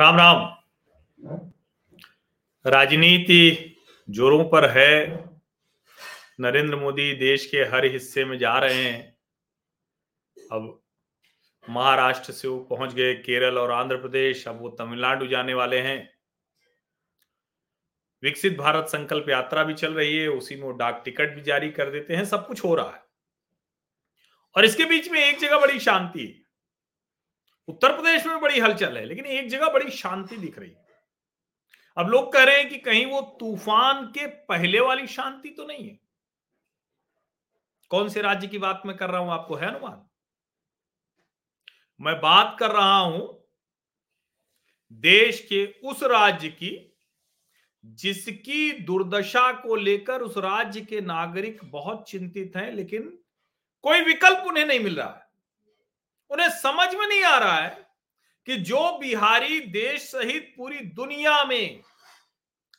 राम राम। राजनीति जोरों पर है। नरेंद्र मोदी देश के हर हिस्से में जा रहे हैं। अब महाराष्ट्र से वो पहुँच गए केरल और आंध्र प्रदेश। अब वो तमिलनाडु जाने वाले हैं। विकसित भारत संकल्प यात्रा भी चल रही है। उसी में वो डाक टिकट भी जारी कर देते हैं। सब कुछ हो रहा है। और इसके बीच में एक जगह बड़ी शांति है। उत्तर प्रदेश में बड़ी हलचल है, लेकिन एक जगह बड़ी शांति दिख रही है। अब लोग कह रहे हैं कि कहीं वो तूफ़ान के पहले वाली शांति तो नहीं है। कौन से राज्य की बात मैं कर रहा हूँ आपको, है अनुमान? मैं बात कर रहा हूँ देश के उस राज्य की, जिसकी दुर्दशा को लेकर उस राज्य के नागरिक बहुत चिंतित हैं, लेकिन कोई विकल्प उन्हें नहीं मिल रहा है। उन्हें समझ में नहीं आ रहा है कि जो बिहारी देश सहित पूरी दुनिया में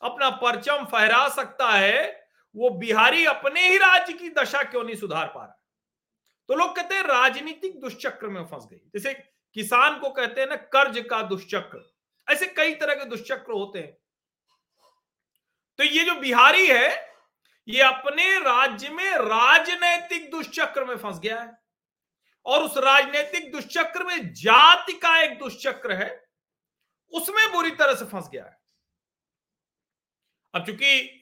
अपना परचम फहरा सकता है, वो बिहारी अपने ही राज्य की दशा क्यों नहीं सुधार पा रहा? तो लोग कहते हैं राजनीतिक दुष्चक्र में फंस गई। जैसे किसान को कहते हैं ना, कर्ज का दुष्चक्र। ऐसे कई तरह के दुष्चक्र होते हैं। तो ये जो बिहारी है, ये अपने राज्य में राजनैतिक दुष्चक्र में फंस गया है। और उस राजनीतिक दुष्चक्र में जाति का एक दुष्चक्र है, उसमें बुरी तरह से फंस गया है। अब चूँकि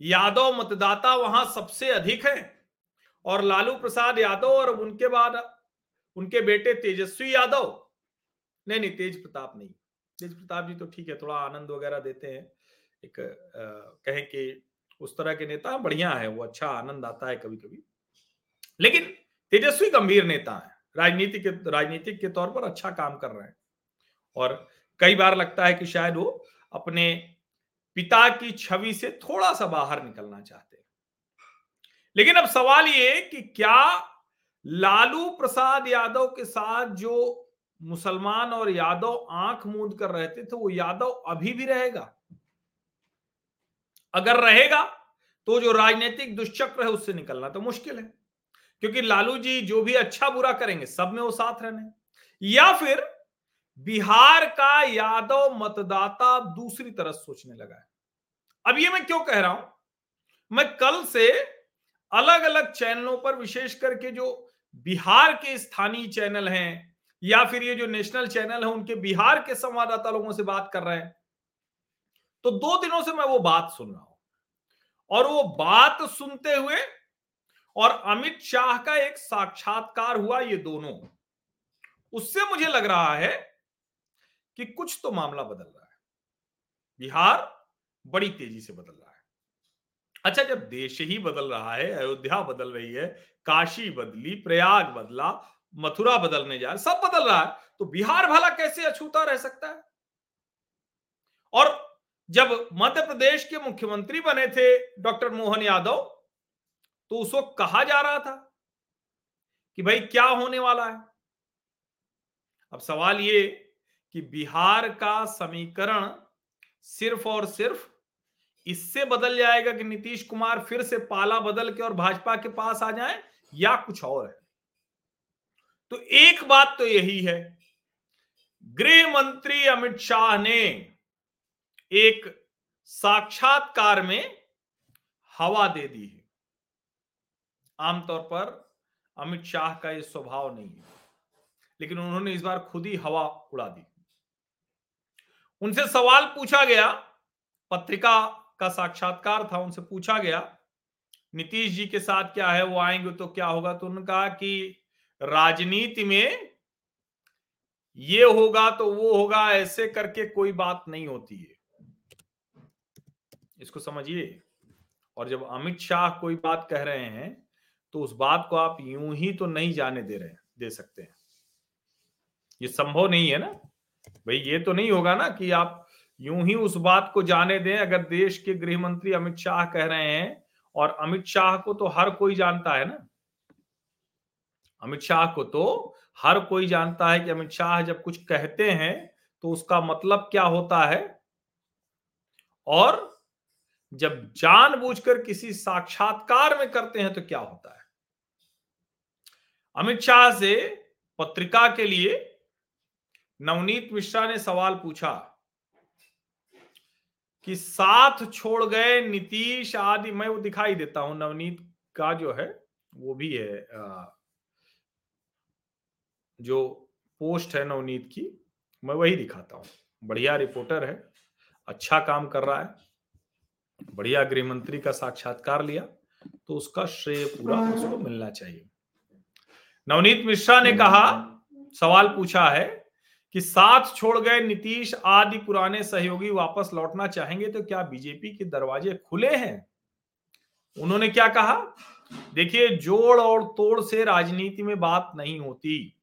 यादव मतदाता वहाँ सबसे अधिक है, और लालू प्रसाद यादव और उनके बाद उनके बेटे तेजस्वी यादव, नहीं नहीं, तेज प्रताप नहीं। तेज प्रताप जी तो ठीक है, थोड़ा आनंद वगैरह देते हैं। एक कहें कि उस तरह के नेता बढ़िया है, वो अच्छा आनंद आता है कभी कभी लेकिन तेजस्वी गंभीर नेता है। राजनीति के, राजनीतिक के तौर पर अच्छा काम कर रहे हैं। और कई बार लगता है कि शायद वो अपने पिता की छवि से थोड़ा सा बाहर निकलना चाहते हैं। लेकिन अब सवाल ये कि क्या लालू प्रसाद यादव के साथ जो मुसलमान और यादव आँख मूंद कर रहते थे, वो यादव अभी भी रहेगा? अगर रहेगा तो जो राजनीतिक दुष्चक्र है उससे निकलना तो मुश्किल है। क्योंकि लालू जी जो भी अच्छा बुरा करेंगे, सब में वो साथ रहने या फिर बिहार का यादव मतदाता दूसरी तरह सोचने लगा है। अब ये मैं क्यों कह रहा हूँ? मैं कल से अलग अलग चैनलों पर विशेष करके जो बिहार के स्थानीय चैनल हैं, या फिर ये जो नेशनल चैनल है, उनके बिहार के संवाददाता लोगों से बात कर रहे हैं तो दो दिनों से मैं वो बात सुन रहा हूँ। और वो बात सुनते हुए और अमित शाह का एक साक्षात्कार हुआ ये दोनों। उससे मुझे लग रहा है कि कुछ तो मामला बदल रहा है। बिहार बड़ी तेज़ी से बदल रहा है। अच्छा जब देश ही बदल रहा है, अयोध्या बदल रही है, काशी बदली, प्रयाग बदला, मथुरा बदलने जा सब बदल रहा है तो बिहार भला कैसे अछूता रह सकता है? और जब मध्य प्रदेश के मुख्यमंत्री बने थे डॉक्टर मोहन यादव तो उस वक्त कहा जा रहा था कि भाई क्या होने वाला है? अब सवाल ये कि बिहार का समीकरण सिर्फ़ और सिर्फ़ इससे बदल जाएगा कि नीतीश कुमार फिर से पाला बदल के और भाजपा के पास आ जाए या कुछ और है? तो एक बात तो यही है, गृह मंत्री अमित शाह ने एक साक्षात्कार में हवा दे दी है। आमतौर पर अमित शाह का ये स्वभाव नहीं है। लेकिन उन्होंने इस बार खुद ही हवा उड़ा दी। उनसे सवाल पूछा गया, पत्रिका का साक्षात्कार था, उनसे पूछा गया, नीतीश जी के साथ क्या है, वो आएँगे तो क्या होगा? तो उन्होंने कहा कि राजनीति में ये होगा तो वो होगा, ऐसे करके कोई बात नहीं होती है। इसको समझिए। और जब अमित शाह कोई बात कह रहे हैं तो उस बात को आप यूँ ही तो नहीं जाने दे रहे, दे सकते हैं। ये संभव नहीं है ना? भाई ये तो नहीं होगा ना कि आप यूँ ही उस बात को जाने दें, अगर देश के गृह मंत्री अमित शाह कह रहे हैं, और अमित शाह को तो हर कोई जानता है ना? अमित शाह को तो हर कोई जानता है कि अमित शाह जब कुछ कहते हैं तो उसका मतलब क्या होता है? और जब जानबूझकर किसी साक्षात्कार में करते हैं तो क्या होता है? अमित शाह से पत्रिका के लिए नवनीत मिश्रा ने सवाल पूछा कि साथ छोड़ गए नीतीश आदि मैं वो दिखाई देता हूँ नवनीत का जो है वो भी है जो पोस्ट है नवनीत की मैं वही दिखाता हूँ। बढ़िया रिपोर्टर है अच्छा काम कर रहा है बढ़िया गृह मंत्री का साक्षात्कार लिया तो उसका श्रेय पूरा उसको मिलना चाहिए। नवनीत मिश्रा ने कहा सवाल पूछा है कि साथ छोड़ गए नीतीश आदि पुराने सहयोगी वापस लौटना चाहेंगे तो क्या बीजेपी के दरवाजे खुले हैं? उन्होंने क्या कहा? देखिए जोड़ और तोड़ से राजनीति में बात नहीं होती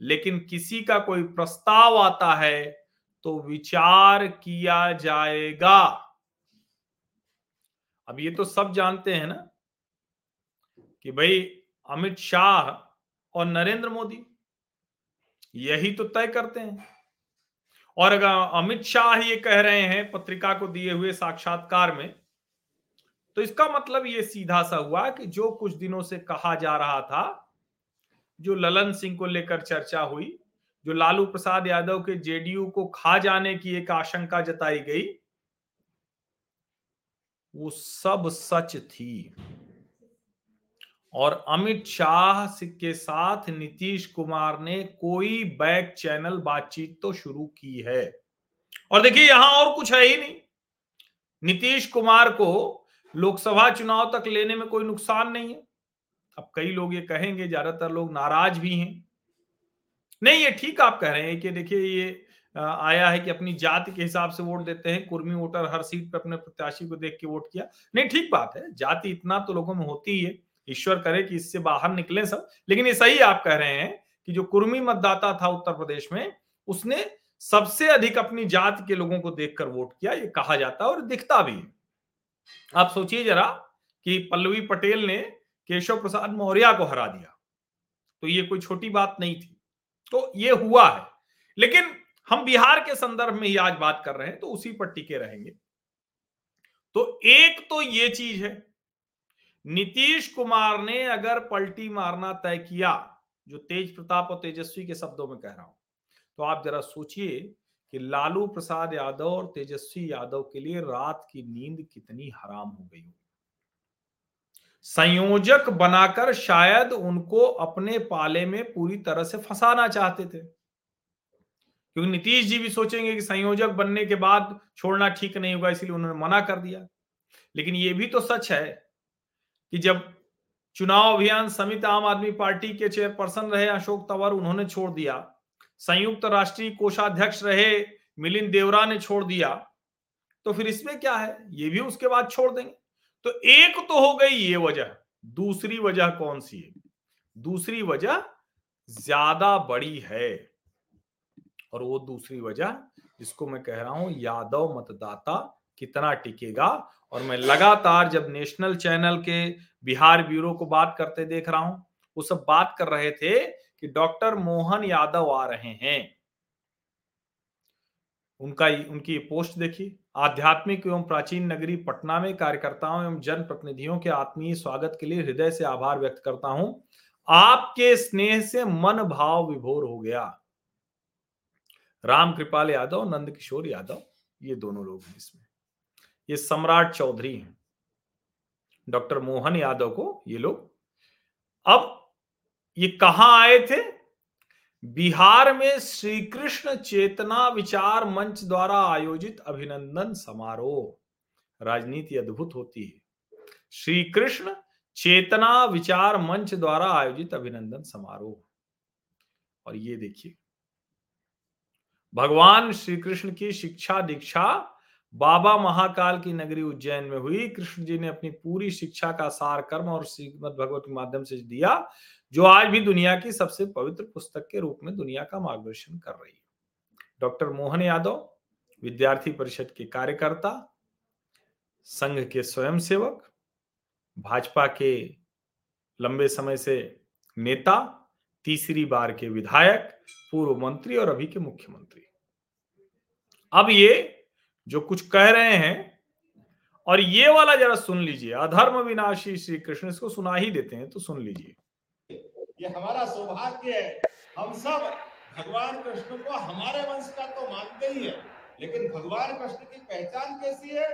लेकिन किसी का कोई प्रस्ताव आता है तो विचार किया जाएगा। अब ये तो सब जानते हैं ना कि भाई अमित शाह और नरेंद्र मोदी। यही तो तय करते हैं। और अगर अमित शाह ये कह रहे हैं पत्रिका को दिए हुए साक्षात्कार में तो इसका मतलब ये सीधा सा हुआ कि जो कुछ दिनों से कहा जा रहा था, जो ललन सिंह को लेकर चर्चा हुई, जो लालू प्रसाद यादव के जेडीयू को खा जाने की एक आशंका जताई गई, वो सब सच थी। और अमित शाह के साथ नीतीश कुमार ने कोई बैक चैनल बातचीत तो शुरू की है। और देखिए, यहाँ और कुछ है ही नहीं। नीतीश कुमार को लोकसभा चुनाव तक लेने में कोई नुकसान नहीं है। अब कई लोग ये कहेंगे, ज़्यादातर लोग नाराज़ भी हैं। नहीं, ये ठीक आप कह रहे हैं कि देखिए, ये आया है कि अपनी जाति के हिसाब से वोट देते हैं। कुर्मी वोटर हर सीट पर अपने प्रत्याशी को देख के वोट किया। नहीं, ठीक बात है, जाति इतना तो लोगों में होती ही है। ईश्वर करे कि इससे बाहर निकले सब। लेकिन ये सही आप कह रहे हैं कि जो कुर्मी मतदाता था उत्तर प्रदेश में, उसने सबसे अधिक अपनी जात के लोगों को देखकर वोट किया, ये कहा जाता है और दिखता भी आप सोचिए जरा कि पल्लवी पटेल ने केशव प्रसाद मौर्य को हरा दिया। तो ये कोई छोटी बात नहीं थी। तो ये हुआ है। लेकिन हम बिहार के संदर्भ में ही आज बात कर रहे हैं तो उसी पर टिके रहेंगे। तो एक तो ये चीज़ है नीतीश कुमार ने अगर पलटी मारना तय किया, जो तेज प्रताप और तेजस्वी के शब्दों में कह रहा हूँ तो आप जरा सोचिए कि लालू प्रसाद यादव और तेजस्वी यादव के लिए रात की नींद कितनी हराम हो गई होगी। संयोजक बनाकर शायद उनको अपने पाले में पूरी तरह से फंसाना चाहते थे। क्योंकि नीतीश जी भी सोचेंगे कि संयोजक बनने के बाद छोड़ना ठीक नहीं होगा, इसलिए उन्होंने मना कर दिया। लेकिन यह भी तो सच है कि जब चुनाव अभियान समिति आम आदमी पार्टी के चेयरपर्सन रहे अशोक तंवर, उन्होंने छोड़ दिया। संयुक्त राष्ट्रीय कोषाध्यक्ष रहे मिलिंद देवरा ने छोड़ दिया। तो फिर इसमें क्या है? ये भी उसके बाद छोड़ देंगे। तो एक तो हो गई ये वजह। दूसरी वजह कौन सी है? दूसरी वजह ज़्यादा बड़ी है। और वो दूसरी वजह, जिसको मैं कह रहा हूँ, यादव मतदाता कितना टिकेगा? और मैं लगातार जब नेशनल चैनल के बिहार ब्यूरो को बात करते देख रहा हूँ, वो सब बात कर रहे थे कि डॉक्टर मोहन यादव आ रहे हैं। उनका उनकी पोस्ट देखी। आध्यात्मिक एवं प्राचीन नगरी पटना में कार्यकर्ताओं एवं जनप्रतिनिधियों के आत्मीय स्वागत के लिए हृदय से आभार व्यक्त करता हूँ। आपके स्नेह से मन भाव विभोर हो गया। राम कृपाल यादव, नंद किशोर यादव, ये दोनों लोग हैं इसमें। ये सम्राट चौधरी हैं। डॉक्टर मोहन यादव को ये लोग। अब ये कहा आए थे? बिहार में श्री कृष्ण चेतना विचार मंच द्वारा आयोजित अभिनंदन समारोह। राजनीति अद्भुत होती है। श्री कृष्ण चेतना विचार मंच द्वारा आयोजित अभिनंदन समारोह। और ये देखिए। भगवान श्री कृष्ण की शिक्षा दीक्षा बाबा महाकाल की नगरी उज्जैन में हुई। कृष्ण जी ने अपनी पूरी शिक्षा का सार कर्म और श्रीमद भगवत के माध्यम से दिया, जो आज भी दुनिया की सबसे पवित्र पुस्तक के रूप में दुनिया का मार्गदर्शन कर रही है। डॉक्टर मोहन यादव, विद्यार्थी परिषद के कार्यकर्ता, संघ के स्वयंसेवक, भाजपा के लंबे समय से नेता, तीसरी बार के विधायक, पूर्व मंत्री और अभी के मुख्यमंत्री। अब ये जो कुछ कह रहे हैं, और ये वाला जरा सुन लीजिए। अधर्म विनाशी श्री कृष्ण इसको सुना ही देते हैं तो सुन लीजिए। ये हमारा सौभाग्य है। हम सब भगवान कृष्ण को हमारे वंश का तो मानते ही है, लेकिन भगवान कृष्ण की पहचान कैसी है?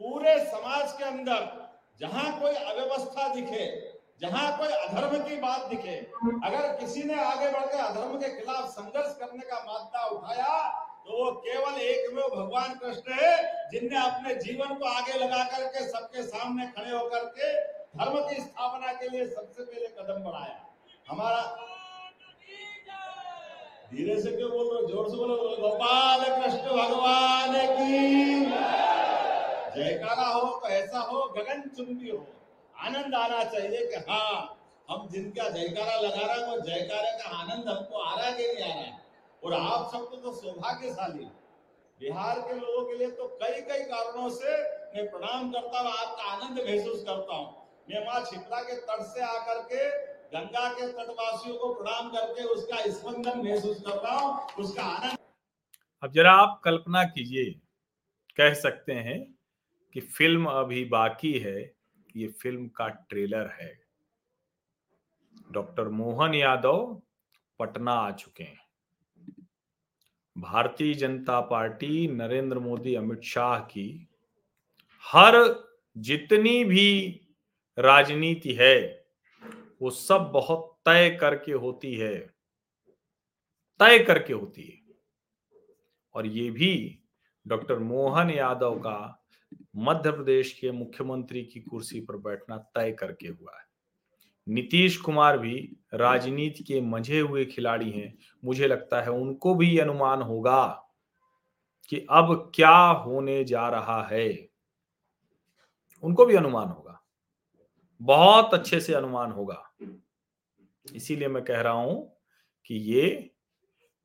पूरे समाज के अंदर जहाँ कोई अव्यवस्था दिखे, जहाँ कोई अधर्म की बात दिखे, अगर किसी ने आगे बढ़कर अधर्म के खिलाफ संघर्ष करने का मादा उठाया तो वो केवल एक में भगवान कृष्ण है, जिनने अपने जीवन को आगे लगा करके सबके सामने खड़े होकर के धर्म की स्थापना के लिए सबसे पहले कदम बढ़ाया। हमारा धीरे से क्यों बोल रहे ज़ोर से बोलो गोपाल कृष्ण भगवान की जयकारा हो तो ऐसा हो, गगन चुंबी हो, आनंद आना चाहिए कि हाँ हम जिनका जयकारा लगा रहे हैं, वो जयकारा का आनंद हमको आ रहा है कि नहीं आ रहा है। और आप सबको तो सौभाग्यशाली बिहार के लोगों के लिए तो कई कई कारणों से मैं प्रणाम करता हूँ, आपका आनंद महसूस करता हूँ। मैं माँ छिपरा के तट से आकर के गंगा के तटवासियों को प्रणाम करके उसका स्पंदन महसूस कर रहा हूँ, उसका आनंद अब जरा आप कल्पना कीजिए, कह सकते हैं कि फ़िल्म अभी बाकी है, ये फ़िल्म का ट्रेलर है। डॉक्टर मोहन यादव पटना आ चुके हैं। भारतीय जनता पार्टी नरेंद्र मोदी, अमित शाह की हर जितनी भी राजनीति है, वो सब बहुत तय करके होती है। तय करके होती है। और ये भी डॉक्टर मोहन यादव का मध्य प्रदेश के मुख्यमंत्री की कुर्सी पर बैठना तय करके हुआ है। नीतीश कुमार भी राजनीति के मंझे हुए खिलाड़ी हैं। मुझे लगता है उनको भी अनुमान होगा कि अब क्या होने जा रहा है। उनको भी अनुमान होगा। बहुत अच्छे से अनुमान होगा। इसीलिए मैं कह रहा हूँ कि ये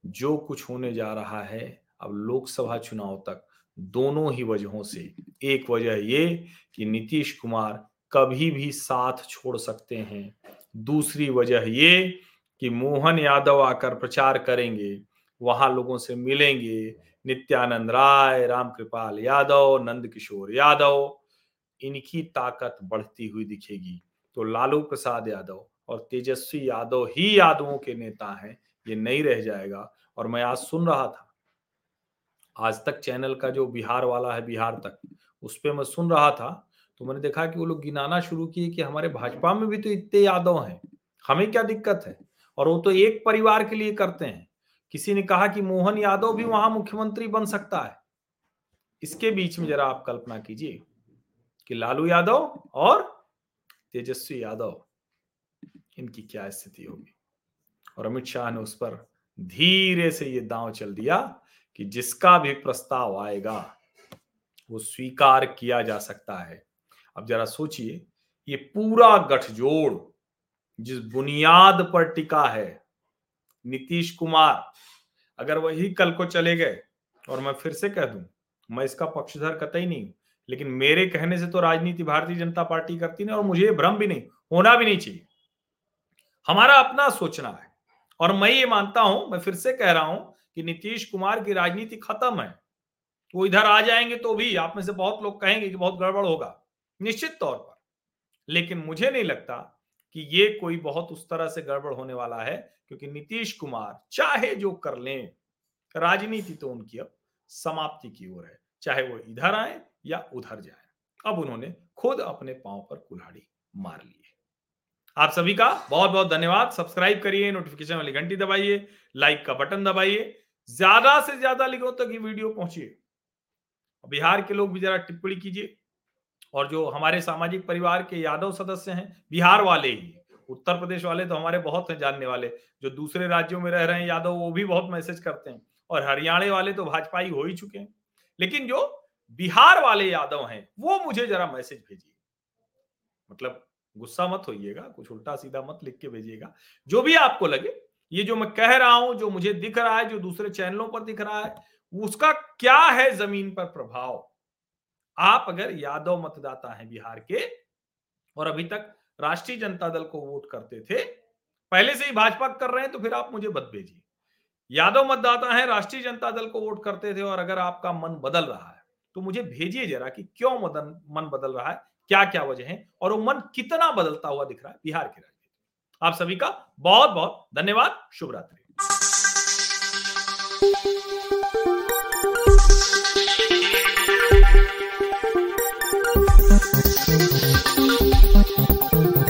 जो कुछ होने जा रहा है अब लोकसभा चुनाव तक दोनों ही वजहों से, एक वजह ये कि नीतीश कुमार कभी भी साथ छोड़ सकते हैं। दूसरी वजह ये कि मोहन यादव आकर प्रचार करेंगे, वहाँ लोगों से मिलेंगे, नित्यानंद राय, रामकृपाल यादव नंद किशोर यादव, इनकी ताकत बढ़ती हुई दिखेगी। तो लालू प्रसाद यादव और तेजस्वी यादव ही यादवों के नेता हैं, ये नहीं रह जाएगा और मैं आज सुन रहा था। आज तक चैनल का जो बिहार वाला है बिहार तक, उस पर मैं सुन रहा था तो मैंने देखा कि वो लोग गिनाना शुरू किए कि हमारे भाजपा में भी तो इतने यादव हैं। हमें क्या दिक्कत है? और वो तो एक परिवार के लिए करते हैं। किसी ने कहा कि मोहन यादव भी वहाँ मुख्यमंत्री बन सकता है। इसके बीच में जरा आप कल्पना कीजिए कि लालू यादव और तेजस्वी यादव, इनकी क्या स्थिति होगी? और अमित शाह ने उस पर धीरे से ये दांव चल दिया कि जिसका भी प्रस्ताव आएगा, वो स्वीकार किया जा सकता है। अब जरा सोचिए, ये पूरा गठजोड़ जिस बुनियाद पर टिका है, नीतीश कुमार, अगर वही कल को चले गए, और मैं फिर से कह दूँ, मैं इसका पक्षधर कतई नहीं लेकिन मेरे कहने से तो राजनीति भारतीय जनता पार्टी करती नहीं, और मुझे भ्रम भी नहीं, होना भी नहीं चाहिए। हमारा अपना सोचना है, और मैं ये मानता हूँ, मैं फिर से कह रहा हूँ कि नीतीश कुमार की राजनीति खत्म है। वो इधर आ जाएँगे तो भी आप में से बहुत लोग कहेंगे कि बहुत गड़बड़ होगा। निश्चित तौर पर। लेकिन मुझे नहीं लगता कि ये कोई बहुत उस तरह से गड़बड़ होने वाला है, क्योंकि नीतीश कुमार चाहे जो कर लें, राजनीति तो उनकी अब समाप्ति की ओर है, चाहे वो इधर आए या उधर जाए। अब उन्होंने खुद अपने पाँव पर कुल्हाड़ी मार ली है। आप सभी का बहुत बहुत धन्यवाद। सब्सक्राइब करिए, नोटिफिकेशन वाली घंटी दबाइए, लाइक का बटन दबाइए, ज़्यादा से ज़्यादा लिखो तक ये वीडियो पहुंचिए। बिहार के लोग भी जरा टिप्पणी कीजिए। और जो हमारे सामाजिक परिवार के यादव सदस्य हैं, बिहार वाले ही उत्तर प्रदेश वाले तो हमारे बहुत हैं, जानने वाले। जो दूसरे राज्यों में रह रहे हैं यादव, वो भी बहुत मैसेज करते हैं। और हरियाणा वाले तो भाजपा ही हो ही चुके हैं। लेकिन जो बिहार वाले यादव हैं, वो मुझे जरा मैसेज भेजिए। मतलब गुस्सा मत होइएगा, कुछ उल्टा सीधा मत लिख के भेजिएगा। जो भी आपको लगे, ये जो मैं कह रहा हूँ, जो मुझे दिख रहा है, जो दूसरे चैनलों पर दिख रहा है, उसका क्या है ज़मीन पर प्रभाव? आप अगर यादव मतदाता हैं बिहार के, और अभी तक राष्ट्रीय जनता दल को वोट करते थे, पहले से ही भाजपा कर रहे हैं तो फिर आप मुझे बत भेजिए यादव मतदाता हैं, राष्ट्रीय जनता दल को वोट करते थे, और अगर आपका मन बदल रहा है तो मुझे भेजिए जरा कि क्यों मदन, मन बदल रहा है क्या क्या वजह है, और वो मन कितना बदलता हुआ दिख रहा है बिहार की राजनीति आप सभी का बहुत बहुत धन्यवाद शुभ रात्रि Thank you.